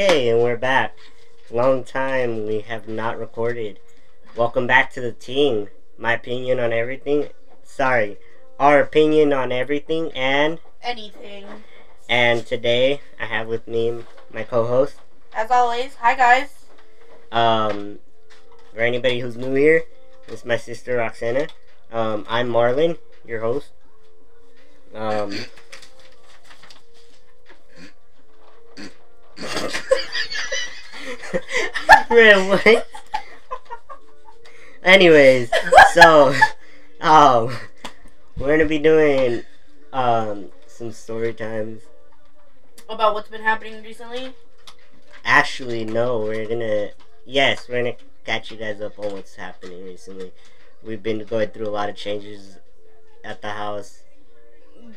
Okay, and we're back. Long time we have not recorded. Welcome back to the team. My opinion on everything. Sorry, our opinion on everything, and Anything. and today I have with me my co-host. As always, hi guys. Um, for anybody who's new here, this is my sister Roxana. Um, I'm Marlon, your host. Um. What? Anyways, so, um, we're gonna be doing, um, some story times. About what's been happening recently. Actually, no, we're gonna, yes, we're gonna catch you guys up on what's happening recently. We've been going through a lot of changes at the house.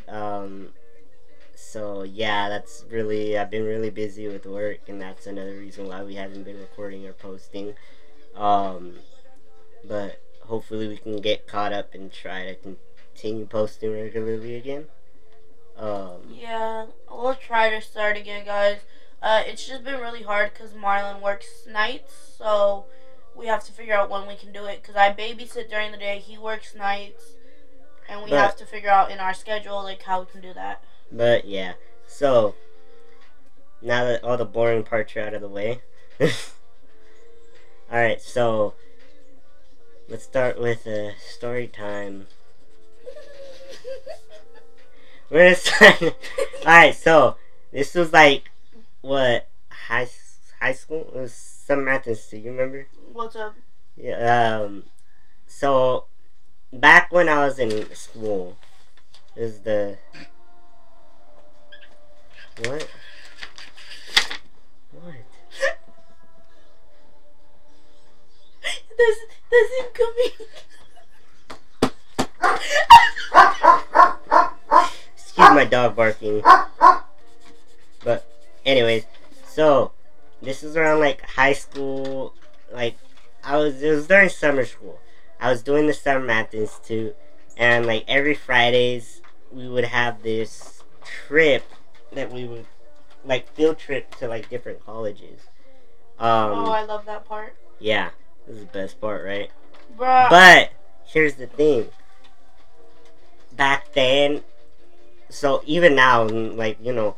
Um, so yeah, that's really, I've been really busy with work, and that's another reason why we haven't been recording or posting. Um, but hopefully we can get caught up and try to continue posting regularly again. Um, Yeah, we'll try to start again, guys. Uh, it's just been really hard because Marlon works nights, so we have to figure out when we can do it. Because I babysit during the day, he works nights, and we But- have to figure out in our schedule like how we can do that. But yeah, so now that all the boring parts are out of the way, all right. So let's start with a uh, story time. We're gonna start. all right. So this was like what high high school? It was some math Do You remember? What's up? Yeah. Um. So back when I was in school, is the what? What? This this incoming. Excuse my dog barking. But, anyways, so this is around like high school. Like, I was it was during summer school. I was doing the summer math institute, and like every Fridays we would have this trip that we would like field trip to like different colleges. Um, oh, I love that part, yeah, this is the best part, right? bruh. But here's the thing. Back then, so even now, like you know,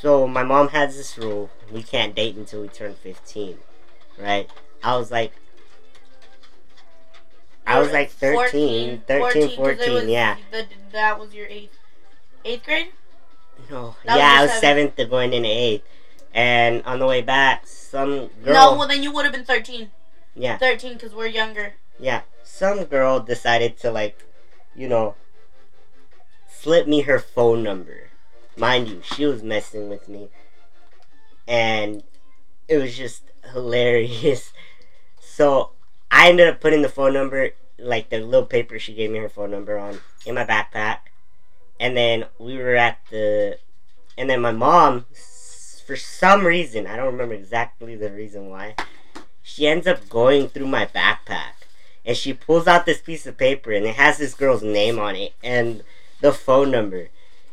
so my mom has this rule: we can't date until we turn fifteen, right? I was like, I was like 13, 13, 14, it was yeah. The, that was your eighth, eighth grade. No, That yeah, I was seventh. seventh to going into eighth, and on the way back, some girl, No, well then you would have been thirteen. yeah, Thirteen because we're younger. Yeah, some girl decided to like, you know, slip me her phone number. Mind you, she was messing with me. And it was just hilarious. So I ended up putting the phone number, like the little paper she gave me her phone number on, in my backpack. And then we were at the. And then my mom, for some reason, I don't remember exactly the reason why, she ends up going through my backpack and she pulls out this piece of paper and it has this girl's name on it and the phone number.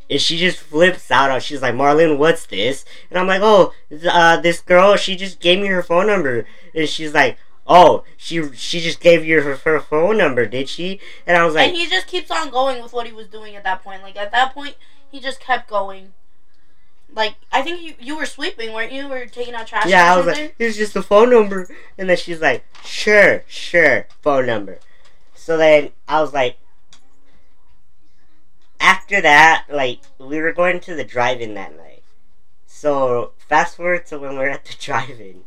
And she just flips out. She's like, Marlon, what's this? And I'm like, oh, uh, this girl, she just gave me her phone number. And she's like, oh, she she just gave you her, her phone number, did she? And I was like, and he just keeps on going with what he was doing at that point. Like at that point, he just kept going. Like I think you you were sweeping, weren't you? Or taking out trash. yeah, I was something? like, here's just the phone number. And then she's like, sure, sure, phone number. So then I was like, after that, like, we were going to the drive in that night. So fast forward to when we're at the drive in.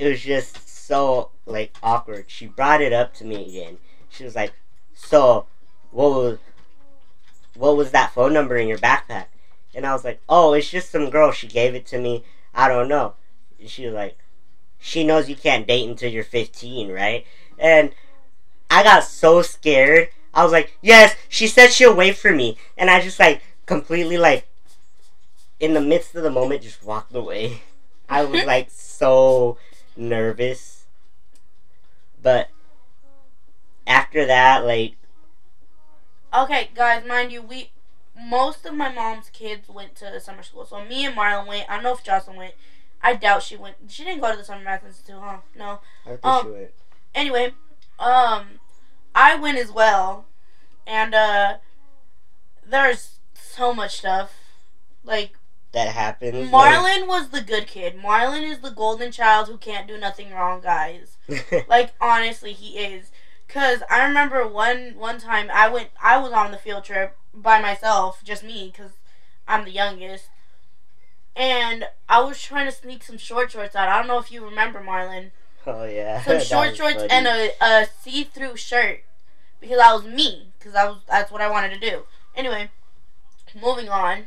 It was just so, like, awkward. She brought it up to me again. She was like, so, what was, what was that phone number in your backpack? And I was like, oh, it's just some girl. She gave it to me. I don't know. And she was like, she knows you can't date until you're 15, right? And I got so scared. I was like, yes, she said she'll wait for me. And I just like completely like in the midst of the moment just walked away. I was like so nervous. But after that, like Okay, guys, mind you, we most of my mom's kids went to summer school. So me and Marlon went. I don't know if Jocelyn went. I doubt she went. She didn't go to the summer math institute, huh? No. I think Um, she went. Anyway, um, I went as well, and uh, there's so much stuff. Like That happens. Marlon was the good kid. Marlon is the golden child who can't do nothing wrong, guys. Like honestly, he is. Cause I remember one one time I went. I was on the field trip by myself, just me, cause I'm the youngest. And I was trying to sneak some short shorts out. I don't know if you remember, Marlon. oh yeah. Some short shorts funny. and a, a see-through shirt because I was me. Because I was that's what I wanted to do. Anyway, moving on.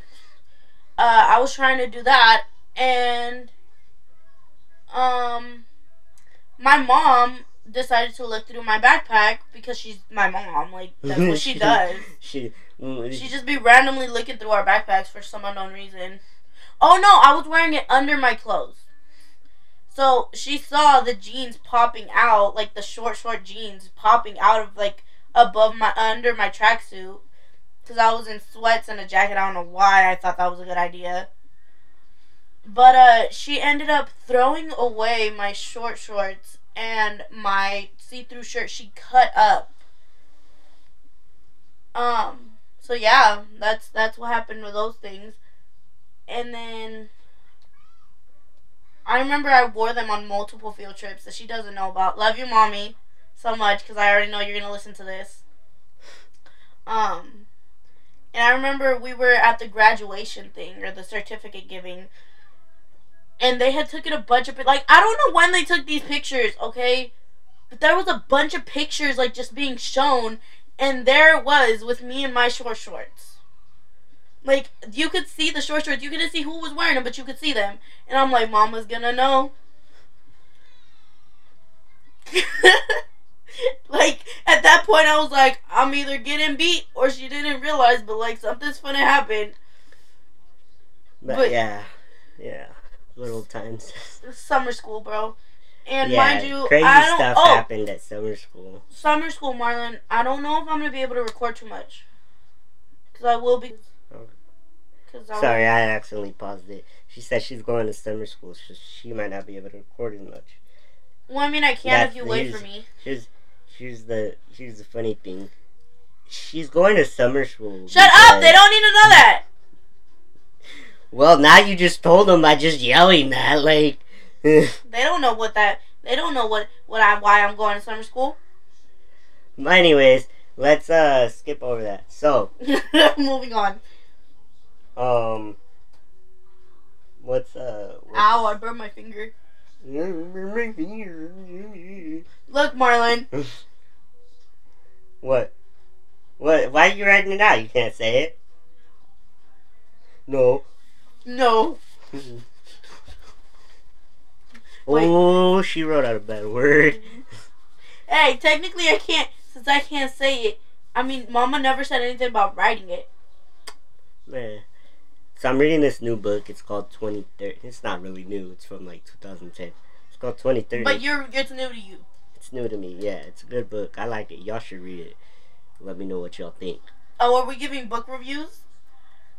Uh, I was trying to do that, and um, my mom decided to look through my backpack because she's my mom. Like that's what she does. She. mm, She just be randomly looking through our backpacks for some unknown reason. Oh no, I was wearing it under my clothes. So she saw the jeans popping out, like the short, short jeans popping out of like above my under my tracksuit, because I was in sweats and a jacket. I don't know why I thought that was a good idea. But uh, she ended up throwing away my short shorts and my see-through shirt. She cut up. Um. So yeah, that's that's what happened with those things. And then I remember I wore them on multiple field trips that she doesn't know about. Love you, mommy, so much because I already know you're gonna listen to this. Um, and I remember we were at the graduation thing or the certificate giving, and they had taken a bunch of like I don't know when they took these pictures, okay, but there was a bunch of pictures like just being shown, and there it was with me in my short shorts. Like you could see the short shorts, you couldn't see who was wearing them, but you could see them, and I'm like, Mama's gonna know. like at that point, I was like, I'm either getting beat or she didn't realize, but like something's gonna happen. But, but- yeah, yeah, little times. Summer school, bro. And yeah, mind you, crazy I don't. stuff oh, happened at summer school. summer school, Marlon. I don't know if I'm gonna be able to record too much, cause I will be. Okay. Cause I Sorry, I accidentally paused it. She said she's going to summer school, so she might not be able to record as much. Well, I mean, I can That's if you wait for me. Here's, here's the, here's the funny thing. She's going to summer school. Shut up! They don't need to know that. Well, now you just told them by just yelling that. Like, They don't know what that. They don't know what what I why I'm going to summer school. anyways, let's uh skip over that. So, Moving on. um, what's uh? What's, Ow! I burned my finger. Look, Marlon. what? What? Why are you writing it out? You can't say it. No. No. Oh, she wrote out a bad word. Hey, technically I can't since I can't say it. I mean, Mama never said anything about writing it. Man. So I'm reading this new book. It's called 2030. It's not really new. It's from like 2010. It's called 2030. But you're it's new to you. New to me. Yeah, it's a good book. I like it. Y'all should read it. Let me know what y'all think. Oh, are we giving book reviews?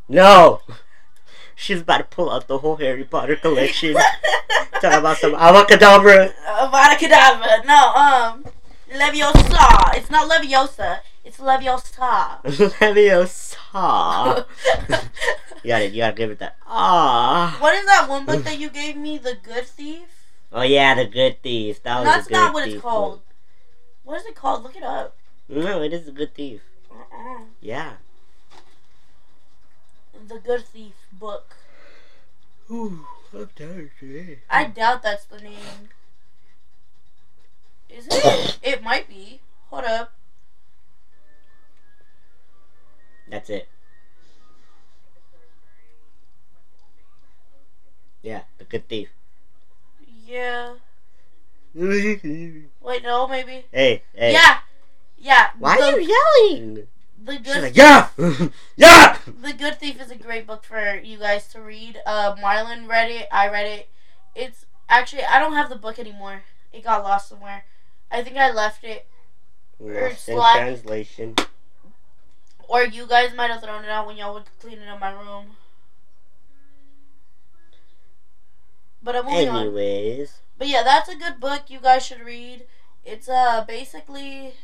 No! She's about to pull out the whole Harry Potter collection. Talk about some avocadabra. Avada Kedavra. No, um, Leviosa. It's not Leviosa. It's Leviosa. Leviosa. you gotta, you gotta give it that. Ah. what is that one book that you gave me? The Good Thief. Oh yeah, the Good Thief. That was That's a good not what it's called. What is it called? Look it up. No, it is a good thief. Uh-uh. Yeah. The Good Thief book. Ooh, I'm tired today. I doubt that's the name. Is it? it might be. Hold up. That's it. Yeah, the good thief. Yeah. Wait, no, maybe. hey. Hey. Yeah. Yeah. Why the, are you yelling? The She's Good like, yeah, yeah. The Good Thief is a great book for you guys to read. Uh, Marlon read it. I read it. It's actually I don't have the book anymore. It got lost somewhere. I think I left it. Lost in translation. Or you guys might have thrown it out when y'all were cleaning up my room. But I'm moving on. But yeah, that's a good book you guys should read. It's uh basically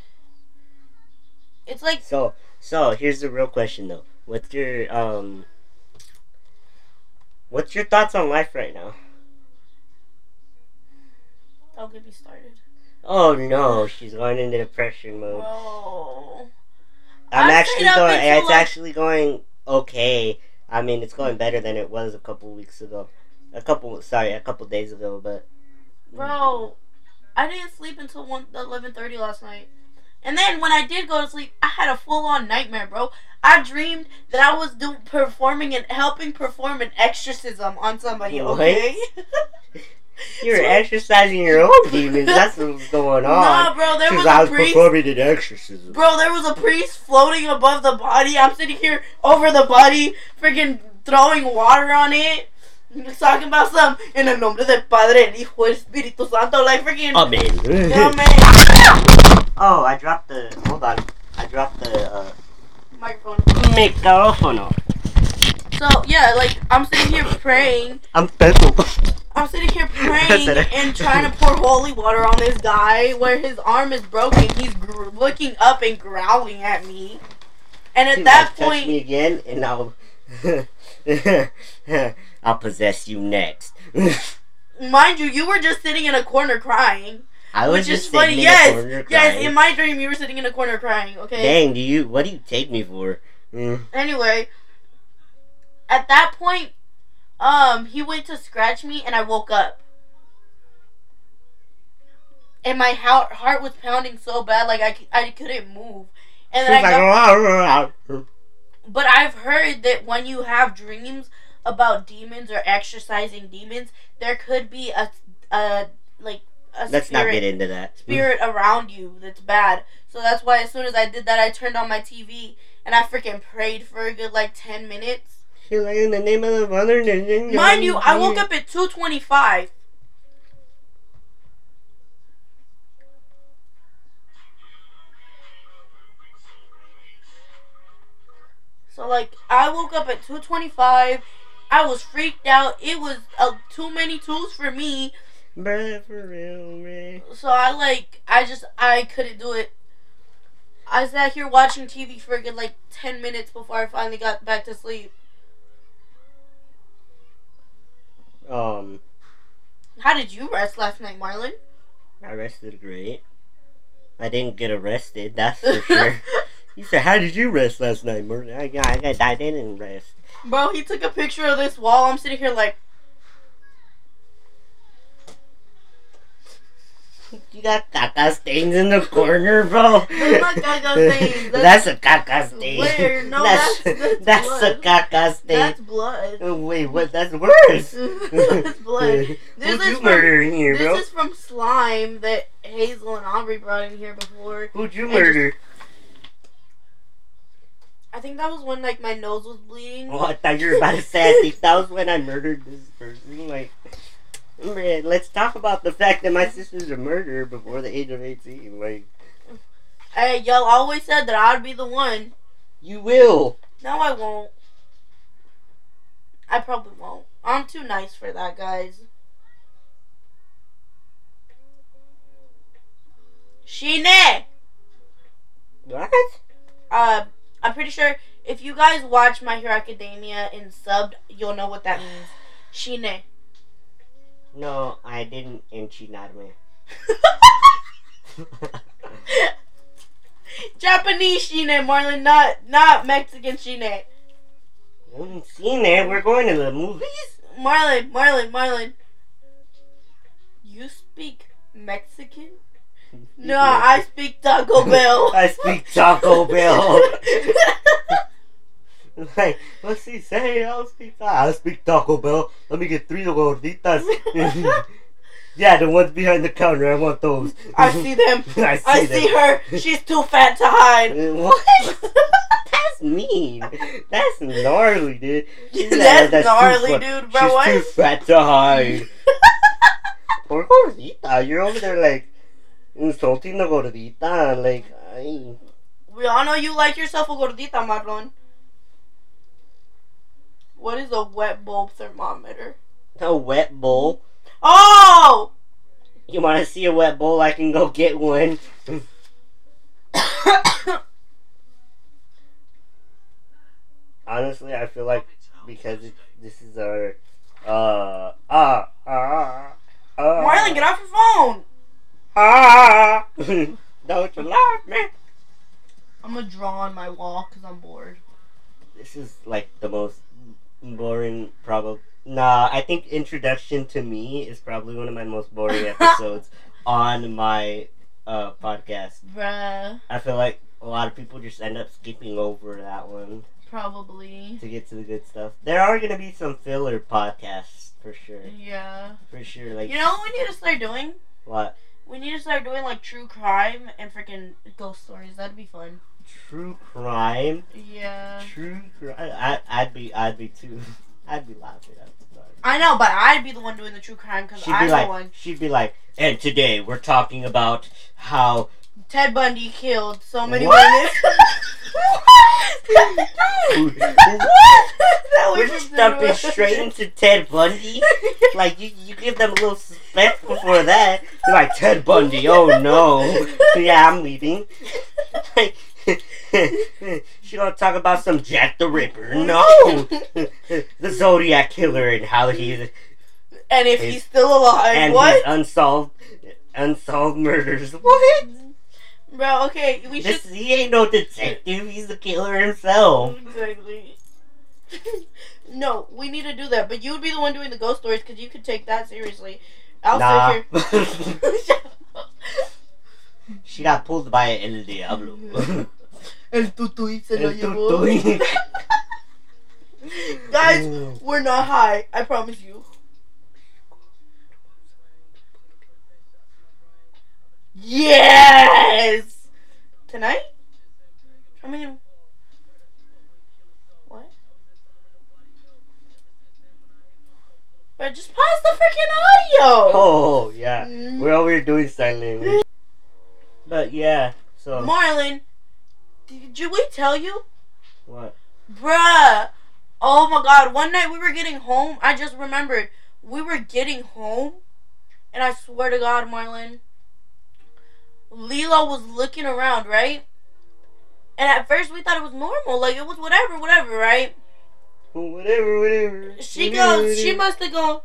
it's like so so here's the real question though. What's your um? What's your thoughts on life right now? don't get me started. Oh no, she's going into depression mode. Bro. I'm I actually going. It's like- actually going okay. I mean, it's going better than it was a couple weeks ago. A couple, sorry, a couple days ago. But Bro, I didn't sleep until 1 11:30 last night. And then when I did go to sleep, I had a full-on nightmare, bro. I dreamed that I was do- performing and helping perform an exorcism on somebody, What? okay? you're So- exercising your own demons. That's what's going on. Nah, bro, there was Because I a was priest. performing an exorcism. Bro, there was a priest floating above the body. I'm sitting here over the body, freaking throwing water on it. Just talking about some en el nombre del Padre, el Hijo, el Espíritu Santo, like freaking. Amen. Yeah, oh, I dropped the. Hold on. I dropped the uh, Microphone. microphone. So yeah, like I'm sitting here praying. I'm pencil. I'm sitting here praying and trying to pour holy water on this guy where his arm is broken. He's gr- looking up and growling at me. And at that touch point, me again, and I'll. I'll possess you next. mind you, you were just sitting in a corner crying. I was Which just is funny. Yes, a corner yes. In my dream, you were sitting in a corner crying. Okay. Dang, do you? What do you take me for? Mm. Anyway, at that point, um, he went to scratch me, and I woke up, and my heart heart was pounding so bad, like I, I couldn't move. And then was I like, got. But I've heard that when you have dreams about demons or exercising demons, there could be a, a like a let's spirit, not get into that. Hmm? spirit around you that's bad. So that's why as soon as I did that, I turned on my TV and I freaking prayed for a good like ten minutes. She like in the name of the Father. Mind you, I woke up at two twenty five. So like I woke up at two twenty five. I was freaked out. It was uh, too many tools for me. Bruh, for real, man. So I like I just I couldn't do it. I sat here watching TV for a good like ten minutes before I finally got back to sleep. Um, How did you rest last night, Marlon? I rested great. I didn't get arrested, that's for sure. You said, "How did you rest last night, Merton?" I, I, I didn't rest. Bro, he took a picture of this wall. I'm sitting here like, You got caca stains in the corner, bro. Not caca stains, That's, that's- a caca stain. Where? No, that's that's- that's a caca stain. that's blood. Oh, wait, what? That's worse. that's blood. This Who'd is you from- murder in here, This bro? is from slime that Hazel and Aubrey brought in here before. Who'd you I just- murder? I think that was when like my nose was bleeding. Oh, I thought you were about to say. I think that was when I murdered this person. Like, man, let's talk about the fact that my sister's a murderer before the age of eighteen. Like, Hey, y'all always said that I'd be the one. you will. No, I won't. I probably won't. I'm too nice for that, guys. Shine! What? Uh, I'm pretty sure if you guys watch My Hero Academia in subbed, you'll know what that means. Shine. No, I didn't enchinarme. Japanese Shine, Marlon, not not Mexican Shine. I haven't seen it. We're going to the movies. Marlon, Marlon, Marlon. You speak Mexican? No, I speak Taco Bell. I speak Taco Bell. like, what's he saying? I'll speak. I speak Taco Bell. Let me get three gorditas. yeah, the ones behind the counter. I want those. I see them. I see, I them. see her. She's too fat to hide. What? That's mean. That's gnarly, dude. That's too gnarly, dude, bro, She's what? too fat to hide. Poor gordita. You're over there like insulting the gordita. Like, I. We all know you like yourself a gordita, Marlon. What is a wet bulb thermometer? A wet bowl. Oh! You want to see a wet bowl? I can go get one. Honestly, I feel like because it, this is our uh ah ah ah. Marlon, get off your phone! Ah! Don't you laugh, man. I'm gonna draw on my wall because I'm bored. This is like the most boring, probably. Nah, I think introduction to me is probably one of my most boring episodes on my uh podcast. Bruh, I feel like a lot of people just end up skipping over that one probably. to get to the good stuff. There are gonna be some filler podcasts for sure, Yeah. for sure. Like You know what we need to start doing? what? We need to start doing like true crime and freaking ghost stories. That'd be fun. True crime. Yeah. True crime. I, I'd be, I'd be too. I'd be laughing at the time. I know, but I'd be the one doing the true crime because I'm be the like, one. she'd be like, and today we're talking about how Ted Bundy killed so many What? women. What? That we're just jumping straight into Ted Bundy. Like you, you give them a little suspense before that. They're like Ted Bundy. Oh no. Yeah, I'm leaving. Like, she gonna talk about some Jack the Ripper. No, the Zodiac killer and how he's and if His- he's still alive, and what? unsolved unsolved murders. What? Bro, okay, we This should. he ain't no detective. He's the killer himself. Exactly. no, we need to do that. But you would be the one doing the ghost stories because you could take that seriously. I'll nah. sit here. She got pulled by El Diablo. El Cucuy se lo El llevó. Cucuy. Guys, we're not high. I promise you. Yes! Tonight? I mean, what? But just pause the freaking audio! Oh yeah, Mm. we're over here doing sign language. But yeah, so Marlon, did we tell you? what? Bruh! Oh my god, one night we were getting home. I just remembered. We were getting home. And I swear to God, Marlon. Lila was looking around, right? And at first we thought it was normal. Like it was whatever, whatever, right? Whatever, whatever. She whatever, goes, she must have gone,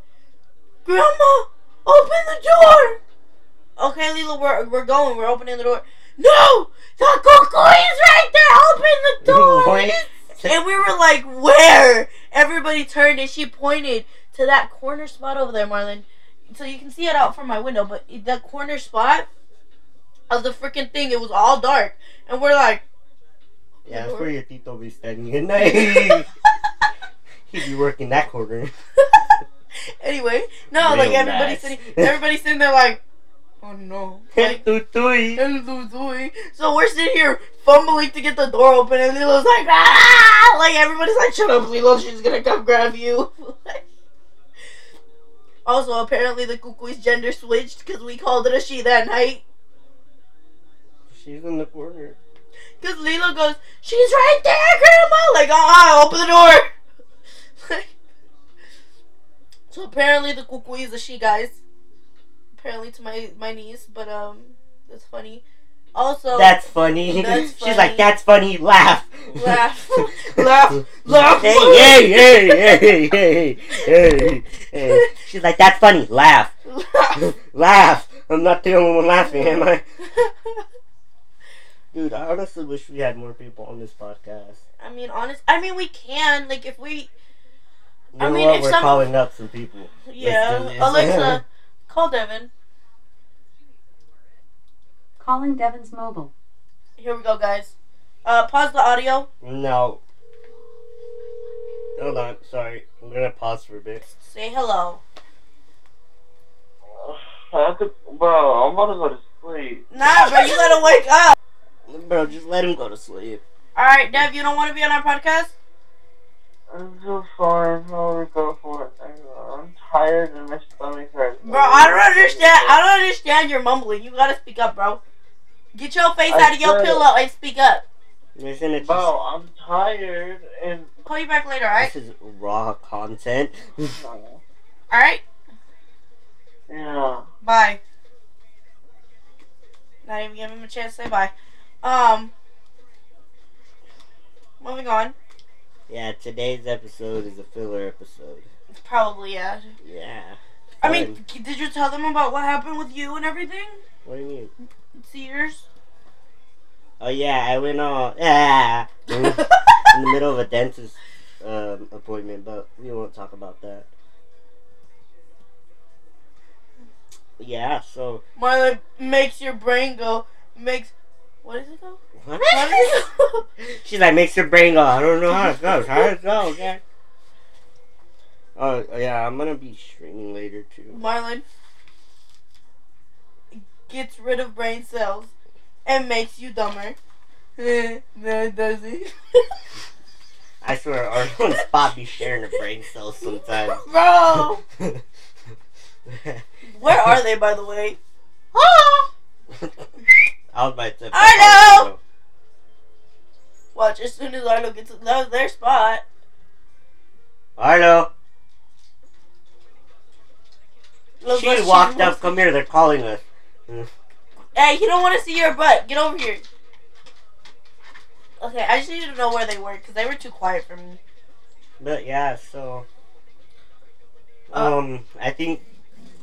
Grandma, open the door. Okay, Lila, we're, we're going. We're opening the door. No! The cuckoo is right there! Open the door! And we were like, where? Everybody turned and she pointed to that corner spot over there, Marlon. So you can see it out from my window, but that corner spot of the freaking thing, it was all dark. And we're like, Yeah, that's where your Tito be standing at night. He'd be working that corner. anyway, no, Real like everybody nice. sitting, everybody sitting there like, oh no. Like, Tutui. so we're sitting here fumbling to get the door open, and Lilo's like, ah! Like everybody's like, shut up, Lilo, she's gonna come grab you. also, apparently the cuckoo's gender switched because we called it a she that night. She's in the corner. Because Lilo goes, she's right there, Grandma! Like, ah, open the door! so apparently the cuckoo is a she, guys. Apparently to my, my niece, but, um, that's funny. Also, That's funny. That's She's like, that's funny. Laugh. Laugh. Laugh. Laugh. Hey, hey, hey, hey, hey, hey, hey. She's like, that's funny. Laugh. Laugh. I'm not the only one laughing, am I? Dude, I honestly wish we had more people on this podcast. I mean, honest. I mean, we can. Like, if we. You I know mean, what? if We're some- calling up some people. Yeah. Let's do this. Alexa, call Devin. Calling Devin's mobile. Here we go, guys. Uh, pause the audio. No. Hold on. Sorry. I'm gonna pause for a bit. Say hello. I have to, bro, I'm about to go to sleep. Nah, bro, you gotta wake up. Bro, just let him go to sleep. Alright, Dev, you don't want to be on our podcast? I'm so fine. I'll go for it. I'm tired and my stomach hurts. Bro, I don't understand. I don't understand your mumbling. You gotta speak up, bro. Get your face I out of your pillow and speak up. Isn't Bro, I'm tired and Call you back later, alright? this is raw content? Alright? yeah. Bye. Not even giving him a chance to say bye. Um. Moving on. yeah, today's episode is a filler episode. Probably, yeah. Yeah. I mean, did you tell them about what happened with you and everything? what do you mean? Sears? Oh yeah, I went on yeah in the middle of a dentist um, appointment, but we won't talk about that. Yeah, so Marlon makes your brain go. Makes. What does it go? what? How does it? She's like makes your brain go. I don't know how it goes. How it go? Okay. Oh, oh yeah, I'm gonna be streaming later too. Marlon gets rid of brain cells and makes you dumber. no, it doesn't. I swear, Arnold and Spot be sharing a brain cells sometimes. Bro! Where are they, by the way? Ah! I was about to. Arno! Watch, as soon as Arlo gets was their spot. Arno, Looks she like walked wants- up. Come here. They're calling us. Hey, he don't want to see your butt. Get over here. Okay, I just needed to know where they were because they were too quiet for me. But yeah, so Uh, um, I think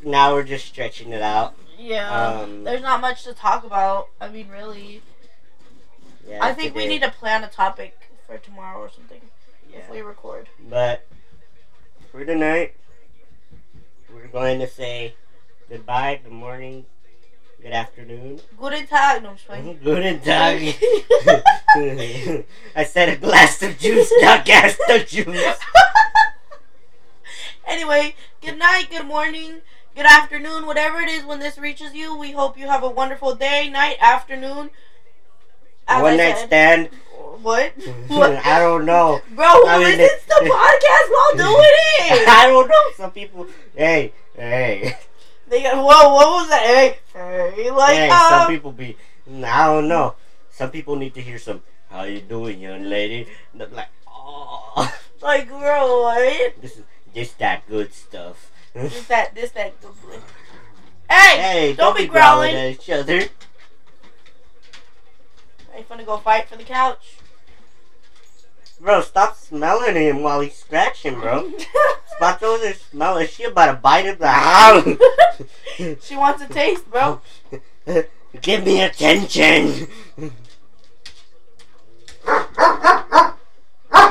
now we're just stretching it out. Yeah. Um, There's not much to talk about. I mean, really. Yeah, I think we need to plan a topic for tomorrow or something if we record. but for tonight, we're going to say goodbye, good morning, good afternoon, Guten Tag. No, I'm playing. Guten Tag. I said a glass of juice, not gas of juice. Anyway, good night, good morning, good afternoon, whatever it is when this reaches you. We hope you have a wonderful day, night, afternoon. As One I night said- stand. What? What? I don't know. Bro, who I mean, listens to podcasts while doing it? I don't know. Some people. Hey, hey. They got whoa, what was that? Hey, hey, like hey, um, some people be. I don't know. Some people need to hear some. How you doing, young lady? Like, oh, like bro, what? this is this that good stuff. This that, this that. good boy. Hey, hey, don't be growling. at each other. are you finna go fight for the couch? Bro, stop smelling him while he's scratching, bro. Spot over there smelling. She about to bite him. Like, she wants a taste, bro. Give me attention.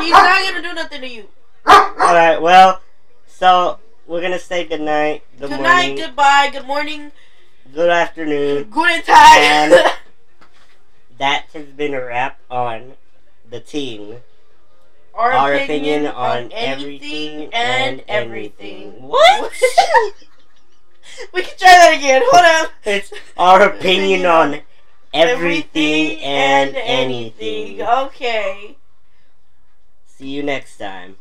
He's not gonna do nothing to you. Alright, well, so we're gonna say goodnight, good, Good, morning, night, goodbye, good morning, good afternoon. Tag. And- That has been a wrap on the team. Our, Our opinion, opinion on, on anything everything and and everything. anything. What? we can try that again. Hold up. It's our opinion on everything and anything. Okay. See you next time.